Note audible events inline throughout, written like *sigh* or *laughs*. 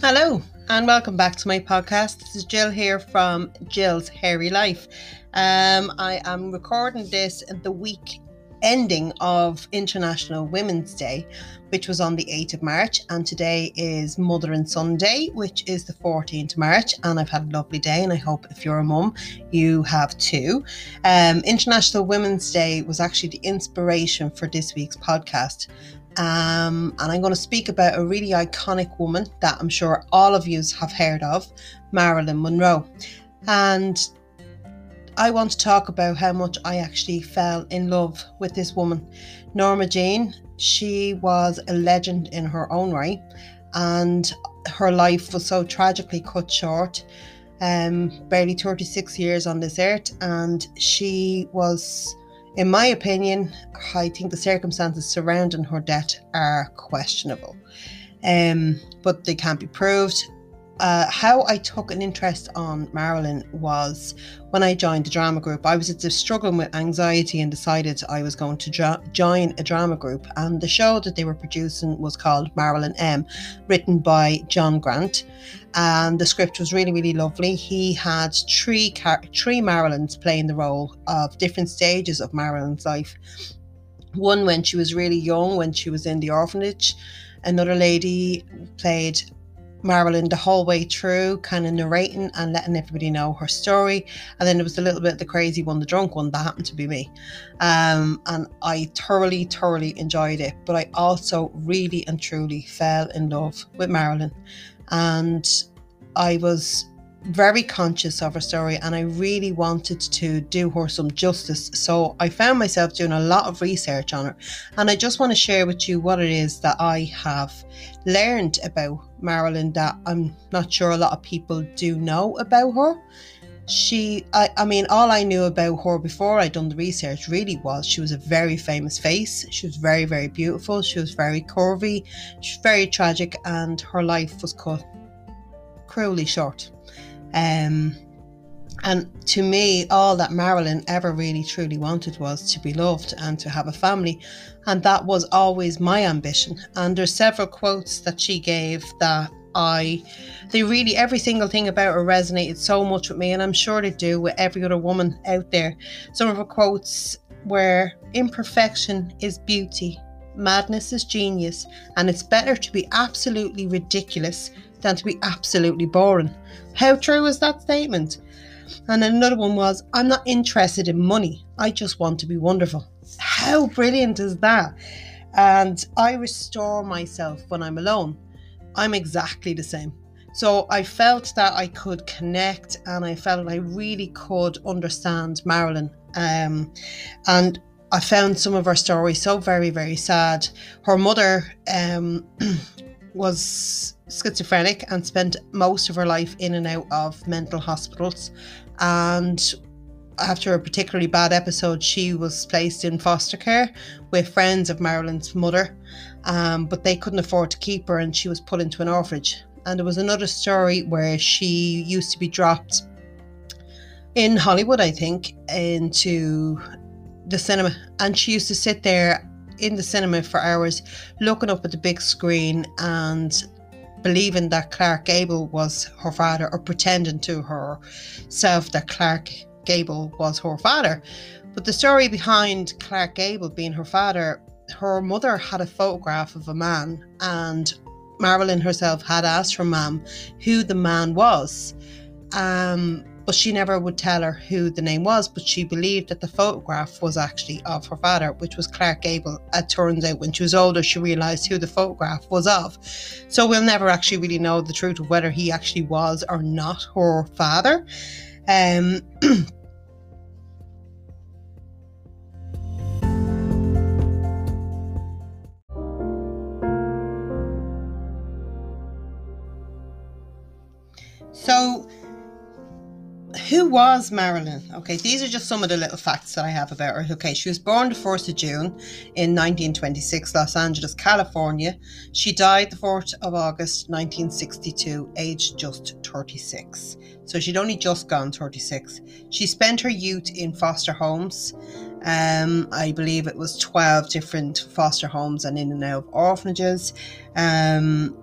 Hello, and welcome back to my podcast. This is Jill here from Jill's Hairy Life. Um, I am recording this the week ending of International Women's Day, which was on the 8th of March, and today is Mothering Sunday, which is the 14th of March. And I've had a lovely day, and I hope if you're a mum, you have too. Um, International Women's Day was actually the inspiration for this week's podcast. Um, and I'm going to speak about a really iconic woman that I'm sure all of you have heard of, Marilyn Monroe. And I want to talk about how much I actually fell in love with this woman, Norma Jean. She was a legend in her own right, and her life was so tragically cut short. Um, barely 36 years on this earth, and she was in my opinion, I think the circumstances surrounding her death are questionable, um, but they can't be proved. Uh, how I took an interest on Marilyn was when I joined the drama group. I was struggling with anxiety and decided I was going to jo- join a drama group. And the show that they were producing was called Marilyn M, written by John Grant. And the script was really, really lovely. He had three car- three Marilyns playing the role of different stages of Marilyn's life. One when she was really young, when she was in the orphanage. Another lady played Marilyn the whole way through, kind of narrating and letting everybody know her story. And then there was a little bit the crazy one, the drunk one, that happened to be me. Um, and I thoroughly, thoroughly enjoyed it. But I also really and truly fell in love with Marilyn. And I was very conscious of her story and I really wanted to do her some justice. So I found myself doing a lot of research on her. And I just want to share with you what it is that I have learned about Marilyn that I'm not sure a lot of people do know about her. She, I, I mean, all I knew about her before I'd done the research really was she was a very famous face. She was very, very beautiful. She was very curvy. She was very tragic, and her life was cut cruelly short. Um, and to me, all that Marilyn ever really truly wanted was to be loved and to have a family. And that was always my ambition. And there's several quotes that she gave that I, they really, every single thing about her resonated so much with me. And I'm sure they do with every other woman out there. Some of her quotes were imperfection is beauty, madness is genius, and it's better to be absolutely ridiculous than to be absolutely boring. How true is that statement? And another one was, I'm not interested in money. I just want to be wonderful. How brilliant is that? And I restore myself when I'm alone. I'm exactly the same. So I felt that I could connect and I felt I really could understand Marilyn. Um, and I found some of her stories so very, very sad. Her mother um, *clears throat* was schizophrenic and spent most of her life in and out of mental hospitals. And after a particularly bad episode, she was placed in foster care with friends of Marilyn's mother, um, but they couldn't afford to keep her and she was put into an orphanage. And there was another story where she used to be dropped in Hollywood, I think, into the cinema. And she used to sit there in the cinema for hours looking up at the big screen and believing that Clark Gable was her father or pretending to herself that Clark Gable was her father. But the story behind Clark Gable being her father, her mother had a photograph of a man, and Marilyn herself had asked her mum who the man was. Um, but she never would tell her who the name was. But she believed that the photograph was actually of her father, which was Clark Gable. It turns out when she was older, she realised who the photograph was of. So we'll never actually really know the truth of whether he actually was or not her father. Um, *clears throat* so who was Marilyn? Okay, these are just some of the little facts that I have about her. Okay, she was born the 1st of June in 1926, Los Angeles, California. She died the 4th of August 1962, aged just 36. So she'd only just gone 36. She spent her youth in foster homes. Um, I believe it was 12 different foster homes and in and out of orphanages. Um,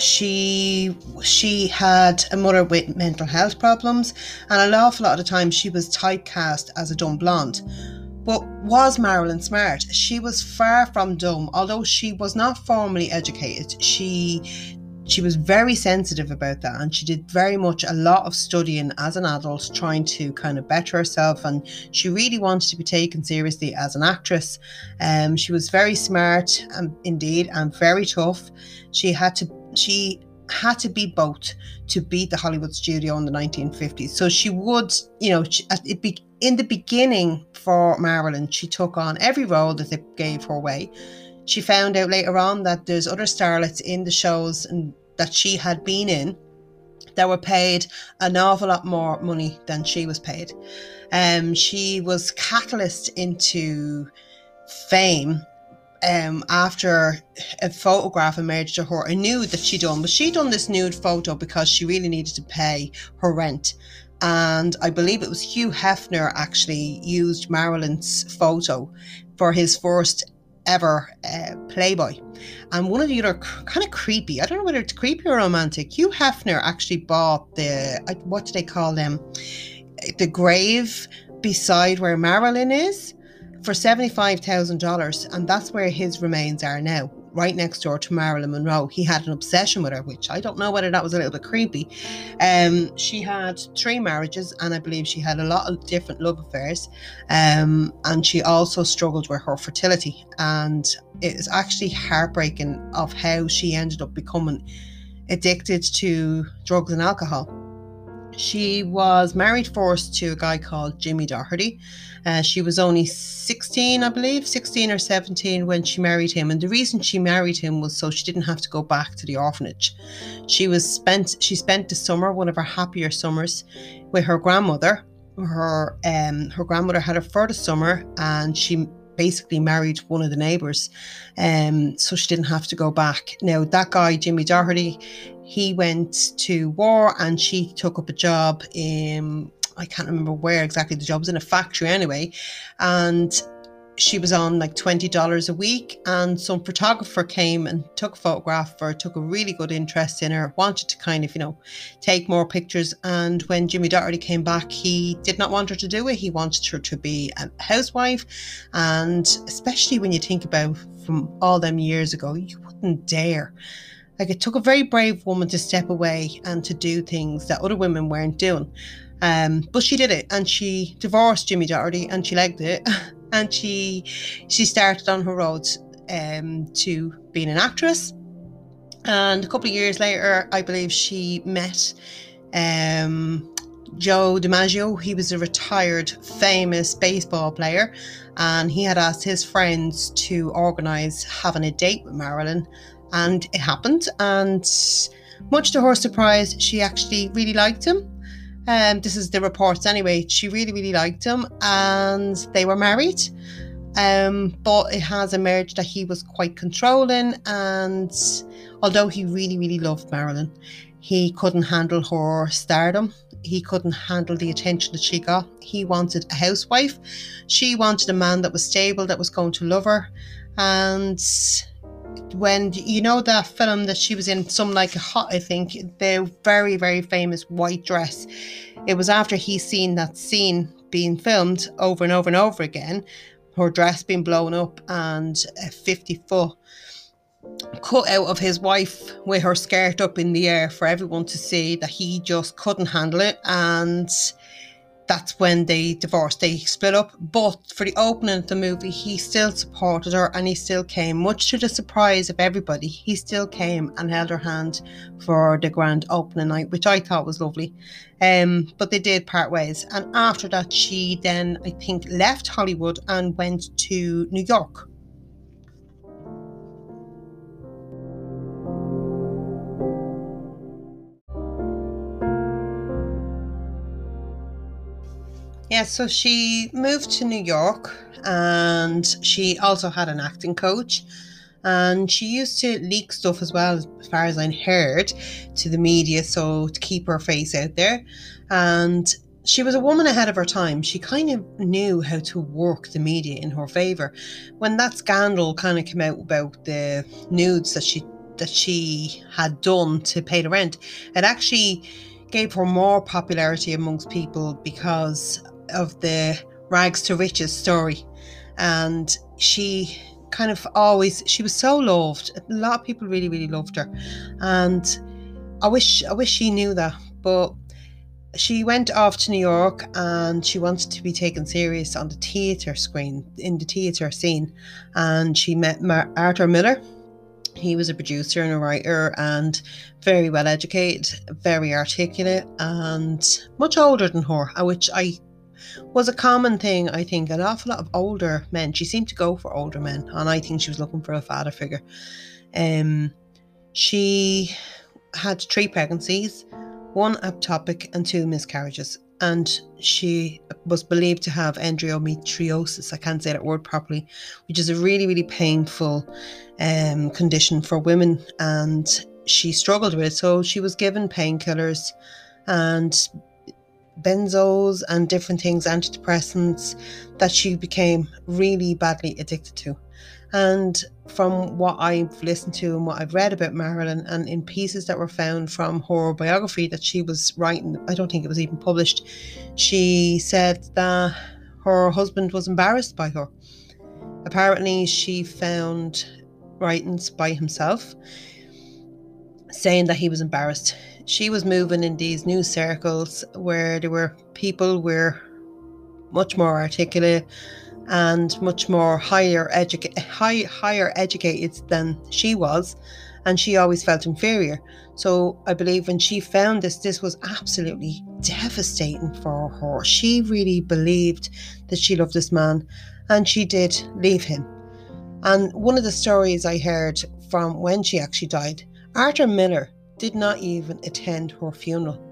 she she had a mother with mental health problems, and an awful lot of the time she was typecast as a dumb blonde. But was Marilyn smart? She was far from dumb, although she was not formally educated. She she was very sensitive about that and she did very much a lot of studying as an adult trying to kind of better herself and she really wanted to be taken seriously as an actress um, she was very smart and indeed and very tough she had to she had to be both to beat the Hollywood studio in the 1950s. So she would, you know, it be in the beginning for Marilyn, she took on every role that they gave her way. She found out later on that there's other starlets in the shows and that she had been in that were paid an awful lot more money than she was paid. Um, she was catalyst into fame um, after a photograph emerged to her, a nude that she'd done. But she'd done this nude photo because she really needed to pay her rent. And I believe it was Hugh Hefner actually used Marilyn's photo for his first ever uh, Playboy. And one of the other kind of creepy, I don't know whether it's creepy or romantic, Hugh Hefner actually bought the, what do they call them? The grave beside where Marilyn is for $75,000, and that's where his remains are now, right next door to Marilyn Monroe. He had an obsession with her, which I don't know whether that was a little bit creepy. Um, she had three marriages, and I believe she had a lot of different love affairs. Um, and she also struggled with her fertility, and it is actually heartbreaking of how she ended up becoming addicted to drugs and alcohol. She was married first to a guy called Jimmy Dougherty. Uh, she was only 16, I believe, 16 or 17 when she married him. And the reason she married him was so she didn't have to go back to the orphanage. She was spent she spent the summer, one of her happier summers, with her grandmother. Her um her grandmother had her first summer and she basically married one of the neighbours, um, so she didn't have to go back. Now that guy, Jimmy Dougherty, he went to war and she took up a job in I can't remember where exactly the job was in a factory anyway, and she was on like $20 a week and some photographer came and took a photograph her took a really good interest in her wanted to kind of you know take more pictures. And when jimmy dougherty came back he did not want her to do it. He wanted her to be a housewife. And especially when you think about from all them years ago you wouldn't dare. Like it took a very brave woman to step away and to do things that other women weren't doing. Um, but she did it and she divorced Jimmy Dougherty and she legged it *laughs* and she she started on her road um, to being an actress. And a couple of years later, I believe she met um, Joe DiMaggio. He was a retired, famous baseball player, and he had asked his friends to organise having a date with Marilyn, and it happened. And much to her surprise, she actually really liked him. Um, this is the reports anyway. She really, really liked him, and they were married. Um, but it has emerged that he was quite controlling, and although he really, really loved Marilyn, he couldn't handle her stardom. He couldn't handle the attention that she got. He wanted a housewife. She wanted a man that was stable, that was going to love her. And when you know that film that she was in, Some Like It Hot, I think, the very very famous white dress. It was after he seen that scene being filmed over and over and over again, her dress being blown up and a fifty foot cut out of his wife with her skirt up in the air for everyone to see that he just couldn't handle it and that's when they divorced. They split up. But for the opening of the movie, he still supported her and he still came, much to the surprise of everybody. He still came and held her hand for the grand opening night, which I thought was lovely. Um, but they did part ways. And after that, she then, I think, left Hollywood and went to New York Yeah, so she moved to New York and she also had an acting coach. And she used to leak stuff as well, as far as I heard, to the media, so to keep her face out there. And she was a woman ahead of her time. She kind of knew how to work the media in her favour. When that scandal kind of came out about the nudes that she that she had done to pay the rent, it actually gave her more popularity amongst people because of the rags to riches story. And she kind of always she was so loved. A lot of people really, really loved her. And I wish I wish she knew that. But she went off to New York and she wanted to be taken serious on the theatre screen, in the theatre scene. And she met Mar- Arthur Miller. He was a producer and a writer and very well educated, very articulate, and much older than her, uh, which I was a common thing, I think. An awful lot of older men. She seemed to go for older men, and I think she was looking for a father figure. Um, she had three pregnancies one ectopic and two miscarriages. And she was believed to have endometriosis. I can't say that word properly, which is a really, really painful um, condition for women. And she struggled with it. So she was given painkillers and benzos and different things, antidepressants, that she became really badly addicted to. And from what I've listened to and what I've read about Marilyn, and in pieces that were found from her biography that she was writing, I don't think it was even published, she said that her husband was embarrassed by her. Apparently, she found writings by himself saying that he was embarrassed. She was moving in these new circles where there were people were much more articulate and much more higher educa- high, higher educated than she was and she always felt inferior. So i believe when she found this this was absolutely devastating for her. She really believed that she loved this man and she did leave him. And one of the stories i heard from when she actually died arthur miller did not even attend her funeral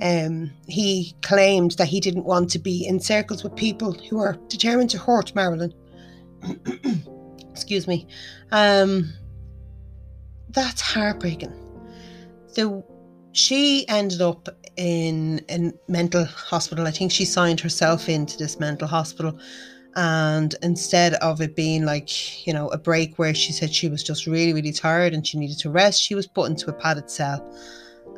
um, he claimed that he didn't want to be in circles with people who are determined to hurt Marilyn. *clears throat* Excuse me. Um, that's heartbreaking. So she ended up in a mental hospital. I think she signed herself into this mental hospital. And instead of it being like, you know, a break where she said she was just really, really tired and she needed to rest, she was put into a padded cell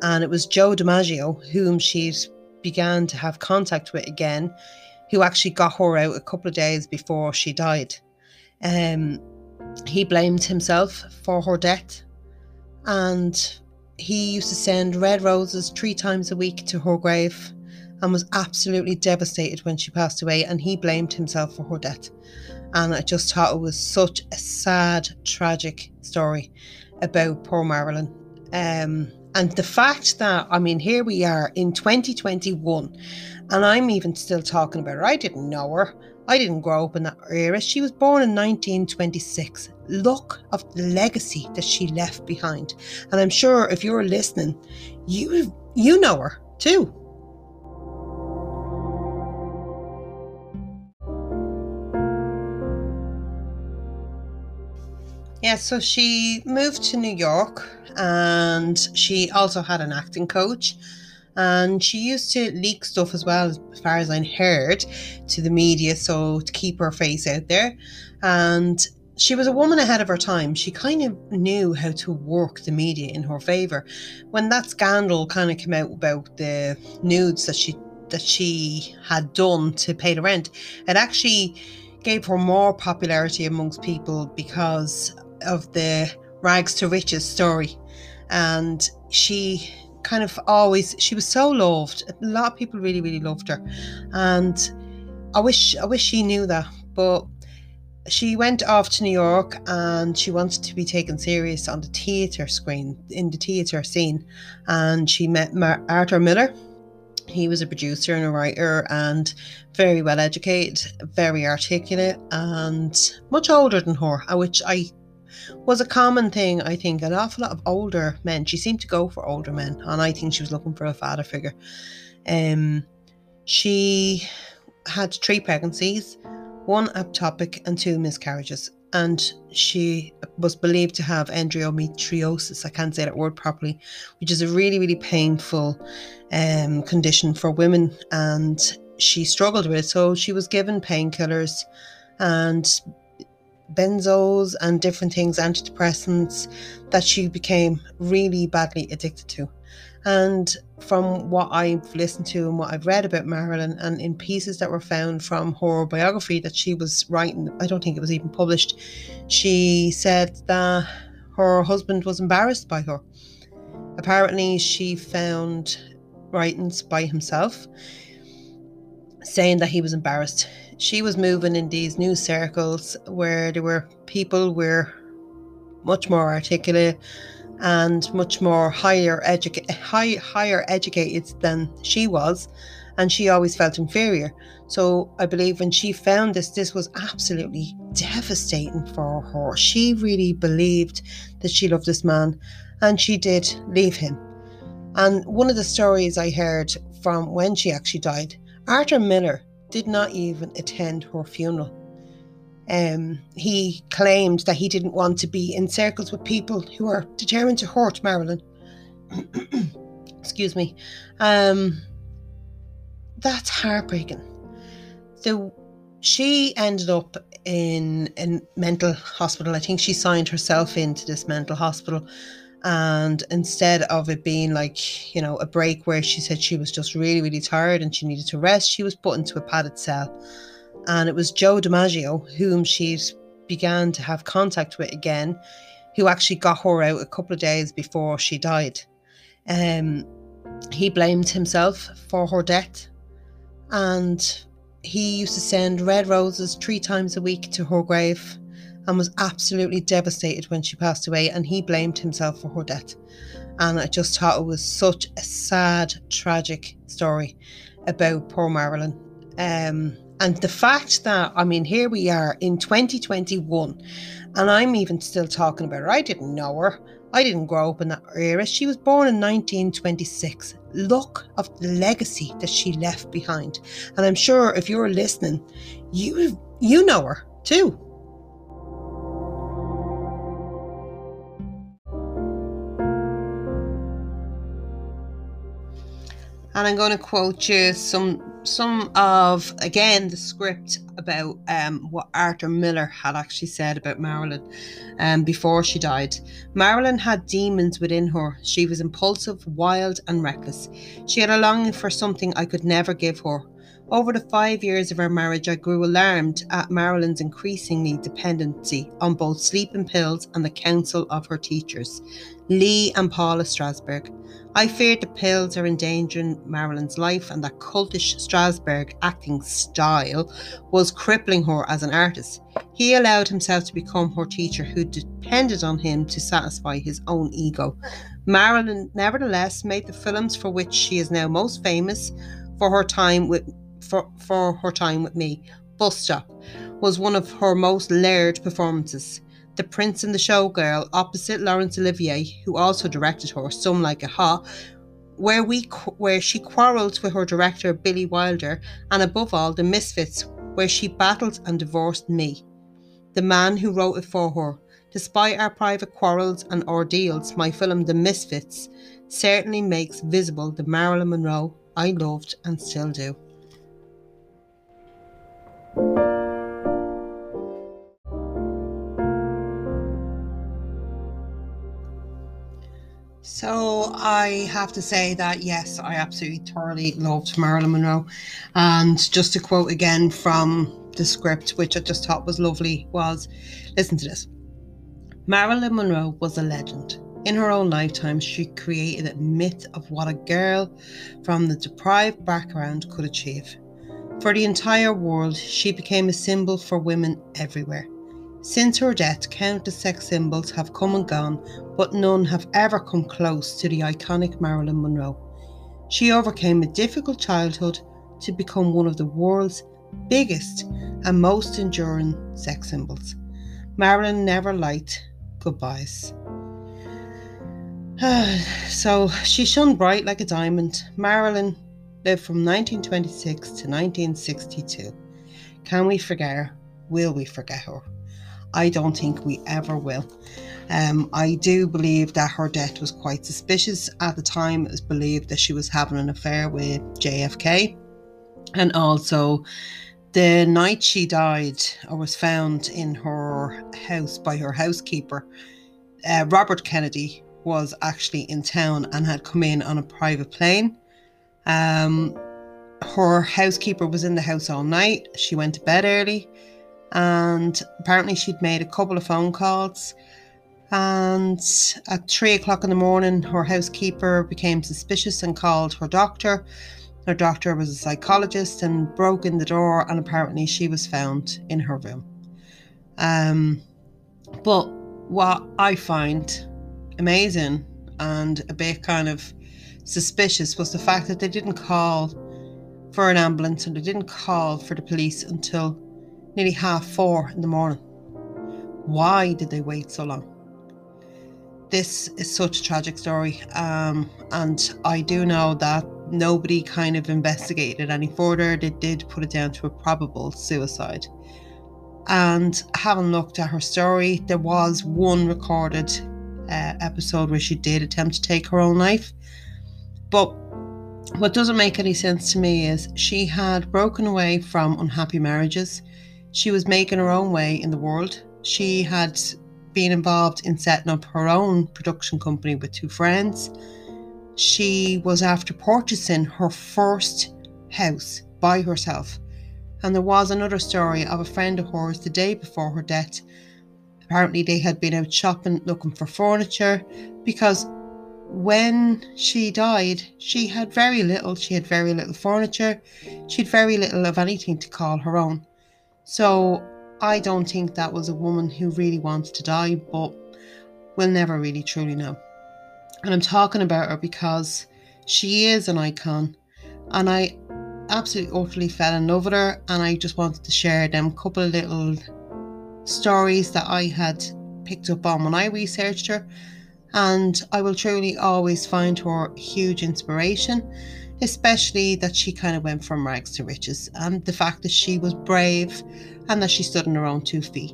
and it was Joe DiMaggio, whom she'd began to have contact with again, who actually got her out a couple of days before she died. Um, he blamed himself for her death, and he used to send red roses three times a week to her grave and was absolutely devastated when she passed away and he blamed himself for her death and i just thought it was such a sad tragic story about poor marilyn um, and the fact that, I mean, here we are in 2021, and I'm even still talking about her. I didn't know her. I didn't grow up in that era. She was born in 1926. Look of the legacy that she left behind. And I'm sure if you're listening, you you know her too. Yeah, so she moved to New York and she also had an acting coach. And she used to leak stuff as well, as far as I heard, to the media, so to keep her face out there. And she was a woman ahead of her time. She kind of knew how to work the media in her favor. When that scandal kind of came out about the nudes that she that she had done to pay the rent, it actually gave her more popularity amongst people because of the rags to riches story. And she kind of always she was so loved. A lot of people really, really loved her. And I wish I wish she knew that. But she went off to New York and she wanted to be taken serious on the theatre screen, in the theatre scene. And she met Mar- Arthur Miller. He was a producer and a writer and very well educated, very articulate, and much older than her, uh, which I was a common thing, I think. An awful lot of older men. She seemed to go for older men, and I think she was looking for a father figure. Um, she had three pregnancies, one ectopic and two miscarriages, and she was believed to have endometriosis. I can't say that word properly, which is a really, really painful um, condition for women, and she struggled with it. So she was given painkillers and benzos and different things, antidepressants, that she became really badly addicted to. And from what I've listened to and what I've read about Marilyn, and in pieces that were found from her biography that she was writing, I don't think it was even published, she said that her husband was embarrassed by her. Apparently, she found writings by himself saying that he was embarrassed. She was moving in these new circles where there were people were much more articulate and much more higher educa- high, higher educated than she was and she always felt inferior. So i believe when she found this this was absolutely devastating for her. She really believed that she loved this man and she did leave him. And one of the stories i heard from when she actually died arthur miller did not even attend her funeral um, he claimed that he didn't want to be in circles with people who are determined to hurt Marilyn. *clears throat* Excuse me. Um, that's heartbreaking. So she ended up in a mental hospital. I think she signed herself into this mental hospital. And instead of it being like, you know, a break where she said she was just really, really tired and she needed to rest, she was put into a padded cell and it was Joe DiMaggio, whom she'd began to have contact with again, who actually got her out a couple of days before she died. Um, he blamed himself for her death, and he used to send red roses three times a week to her grave and was absolutely devastated when she passed away and he blamed himself for her death and i just thought it was such a sad tragic story about poor marilyn um, and the fact that, I mean, here we are in 2021, and I'm even still talking about her. I didn't know her. I didn't grow up in that era. She was born in 1926. Look of the legacy that she left behind. And I'm sure if you're listening, you you know her too. And I'm going to quote you some some of again the script about um, what Arthur Miller had actually said about Marilyn um, before she died. Marilyn had demons within her. She was impulsive, wild, and reckless. She had a longing for something I could never give her. Over the five years of our marriage, I grew alarmed at Marilyn's increasingly dependency on both sleeping pills and the counsel of her teachers, Lee and Paula Strasberg. I feared the pills are endangering Marilyn's life and that cultish Strasberg acting style was crippling her as an artist. He allowed himself to become her teacher who depended on him to satisfy his own ego. Marilyn nevertheless made the films for which she is now most famous for her time with for, for her time with me. Bus Stop was one of her most layered performances. The Prince and the Showgirl, opposite Laurence Olivier, who also directed her Some Like It Hot, where we where she quarrelled with her director Billy Wilder, and above all, The Misfits, where she battled and divorced me, the man who wrote it for her. Despite our private quarrels and ordeals, my film The Misfits certainly makes visible the Marilyn Monroe I loved and still do. I have to say that yes, I absolutely thoroughly loved Marilyn Monroe. And just to quote again from the script, which I just thought was lovely, was listen to this. Marilyn Monroe was a legend. In her own lifetime, she created a myth of what a girl from the deprived background could achieve. For the entire world, she became a symbol for women everywhere. Since her death, countless sex symbols have come and gone, but none have ever come close to the iconic Marilyn Monroe. She overcame a difficult childhood to become one of the world's biggest and most enduring sex symbols. Marilyn never liked goodbyes. *sighs* so she shone bright like a diamond. Marilyn lived from 1926 to 1962. Can we forget her? Will we forget her? I don't think we ever will. Um, I do believe that her death was quite suspicious. At the time, it was believed that she was having an affair with JFK. And also, The night she died or was found in her house by her housekeeper, uh, Robert Kennedy was actually in town and had come in on a private plane. Um, her housekeeper was in the house all night. She went to bed early and apparently she'd made a couple of phone calls. And at three o'clock in the morning, her housekeeper became suspicious and called her doctor her doctor was a psychologist and broke in the door, and apparently she was found in her room. Um, but what I find amazing and a bit kind of suspicious was the fact that they didn't call for an ambulance and they didn't call for the police until nearly half four in the morning. Why did they wait so long? This is such a tragic story, um, and I do know that nobody kind of investigated any further. They did put it down to a probable suicide. And having looked at her story, there was one recorded uh, episode where she did attempt to take her own life. But what doesn't make any sense to me is she had broken away from unhappy marriages. She was making her own way in the world. She had been involved in setting up her own production company with two friends she was after purchasing her first house by herself. And there was another story of a friend of hers the day before her death. Apparently, they had been out shopping looking for furniture because when she died, she had very little. She had very little furniture. She had very little of anything to call her own. So I don't think that was a woman who really wants to die, but we'll never really truly know. And I'm talking about her because she is an icon. And I absolutely utterly fell in love with her. And I just wanted to share them couple of little stories that I had picked up on when I researched her. And I will truly always find her huge inspiration, especially that she kind of went from rags to riches and the fact that she was brave and that she stood on her own two feet.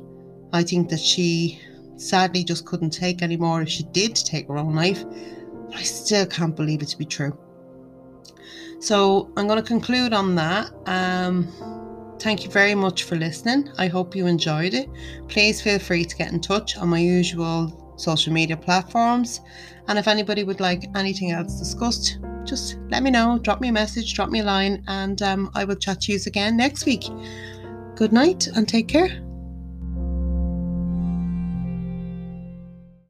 I think that she sadly just couldn't take anymore if she did take her own life. But I still can't believe it to be true. So I'm going to conclude on that. Um, thank you very much for listening. I hope you enjoyed it. Please feel free to get in touch on my usual social media platforms. And if anybody would like anything else discussed, just let me know. Drop me a message, drop me a line, and um, I will chat to you again next week. Good night and take care.